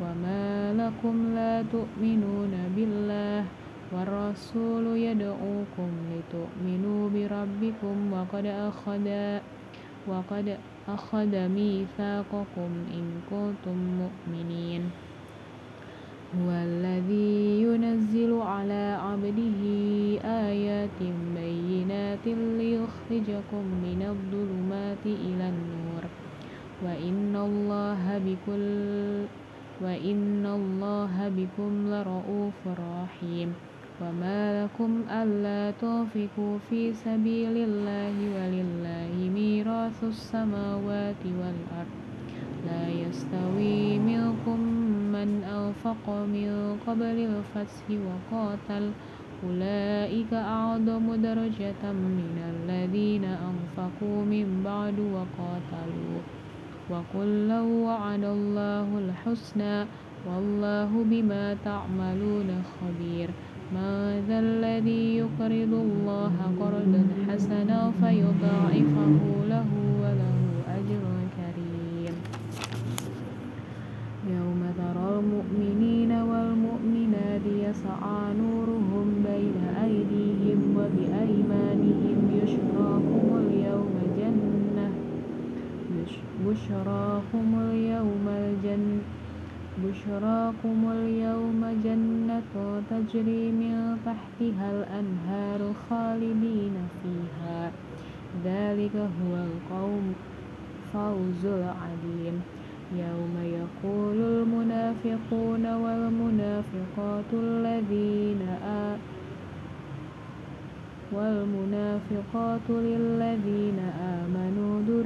وما لكم لا تؤمنون بالله والرسول يدعوكم لتؤمنوا بربكم وقد أخذ وقد أخذ ميثاقكم إن كنتم مؤمنين. هو الذي ينزل على عبده آيات بينات ليخرجكم من الظلمات إلى النور. وإن الله بكل وإن الله بكم لرؤوف رحيم وما لكم ألا تنفقوا في سبيل الله ولله ميراث السماوات والأرض لا يستوي منكم من أنفق من قبل الفتح وقاتل أولئك أعظم درجة من الذين أنفقوا من بعد وقاتلوا وكلا وعد الله الحسنى والله بما تعملون خبير. ماذا الذي يقرض الله قرضا حسنا فيضاعفه له وله أجر كريم. يوم ترى المؤمنين والمؤمنات يسعى نورهم بين أيديهم وبأيمانهم يشراكم اليوم جنة بشراكم اليوم الجنة بشراكم اليوم جنة تجري من تحتها الأنهار خالدين فيها. ذلك هو القوم فوز العظيم يوم يقول المنافقون والمنافقات الذين آمنوا والمنافقات للذين آمنوا درونا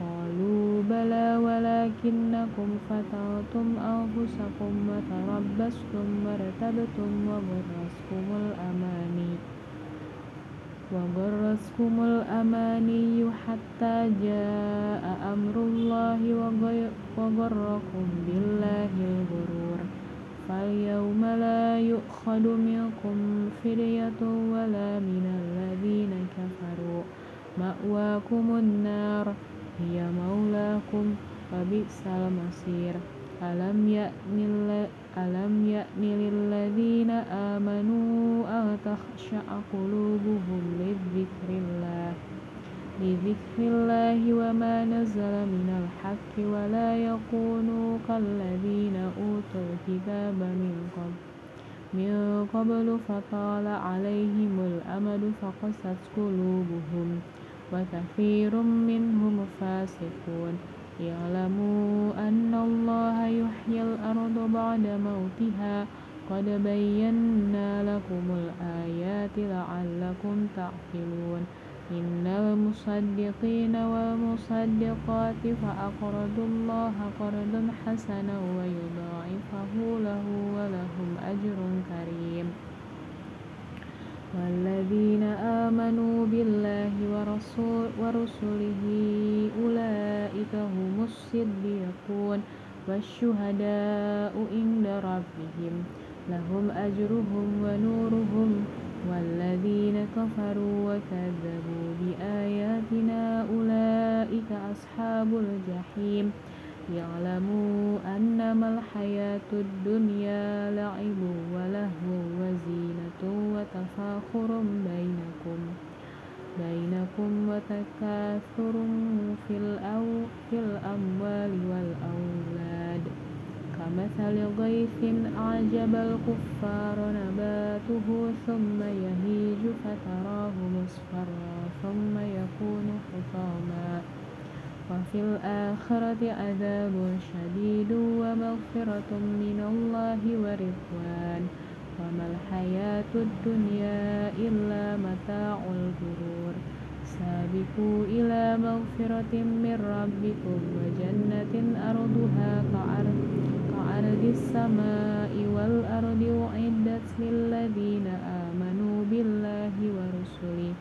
قالوا بلى ولكنكم فتنتم أنفسكم وتربصتم وارتبتم وغرسكم الأماني وغرسكم الأماني حتى جاء أمر الله وغركم بالله الغرور فاليوم لا يؤخذ منكم فدية ولا من الذين كفروا مأواكم النار هي مولاكم وبئس المصير ألم يأن ألم يأن للذين آمنوا أن تخشع قلوبهم لذكر الله لذكر الله وما نزل من الحق ولا يكونوا كالذين أوتوا الكتاب من قبل من قبل فطال عليهم الأمد فقست قلوبهم وكثير منهم فاسقون اعلموا أن الله يحيي الأرض بعد موتها. قد بينا لكم الآيات لعلكم تعقلون. إن المصدقين والمصدقات فأقرضوا الله قرضا حسنا ويضاعفه له ولهم أجر كريم. والذين آمنوا ورسله أولئك هم الصديقون والشهداء عند ربهم. لهم أجرهم ونورهم والذين كفروا وكذبوا بآياتنا أولئك أصحاب الجحيم. يعلموا أنما الحياة الدنيا لعب ولهو وزينة وتفاخر بينكم. بينكم وتكاثر في, الأو في الأموال والأولاد. كمثل غيث أعجب الكفار نباته ثم يهيج فتراه مصفرا ثم يكون حطاما. وفي الآخرة عذاب شديد ومغفرة من الله ورضوان. الحياة الدنيا إلا متاع الغرور. سابقوا إلى مغفرة من ربكم وجنة أرضها كعرض السماء والأرض أعدت للذين آمنوا بالله ورسله.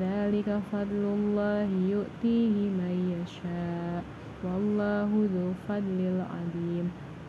ذلك فضل الله يؤتيه من يشاء. والله ذو فضل العظيم.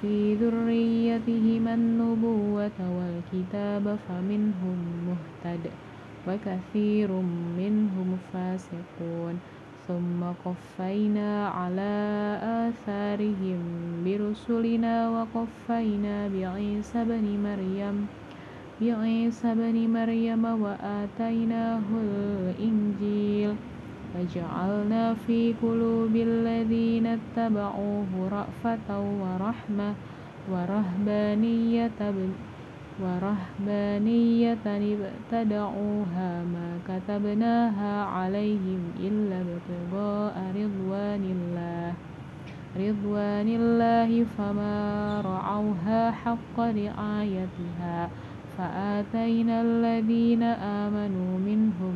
في ذريتهما النبوة والكتاب فمنهم مهتد وكثير منهم فاسقون ثم قفينا على آثارهم برسلنا وقفينا بعيسى بن مريم بعيسى بن مريم وآتيناه الإنجيل وجعلنا في قلوب الذين اتبعوه رأفة ورحمة ورهبانية ورهبانية ابتدعوها ما كتبناها عليهم إلا ابتغاء رضوان الله. رضوان الله فما رعوها حق رعايتها. فآتينا الذين آمنوا منهم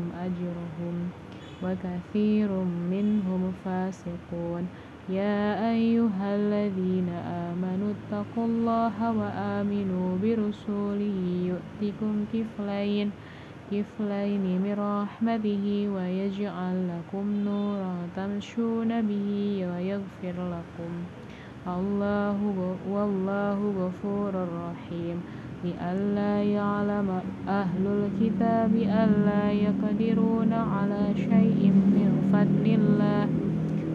وكثير منهم فاسقون. يا أيها الذين آمنوا اتقوا الله وآمنوا برسوله يؤتكم كفلين كفلين من رحمته ويجعل لكم نورا تمشون به ويغفر لكم. الله والله غفور رحيم. لئلا يعلم أهل الكتاب ألا يقدرون على شيء من فضل الله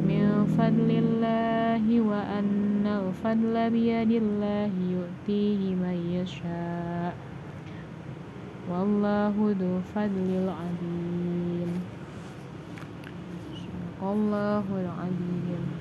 من فضل الله وأن الفضل بيد الله يؤتيه من يشاء. والله ذو فضل العظيم. صدق الله العظيم.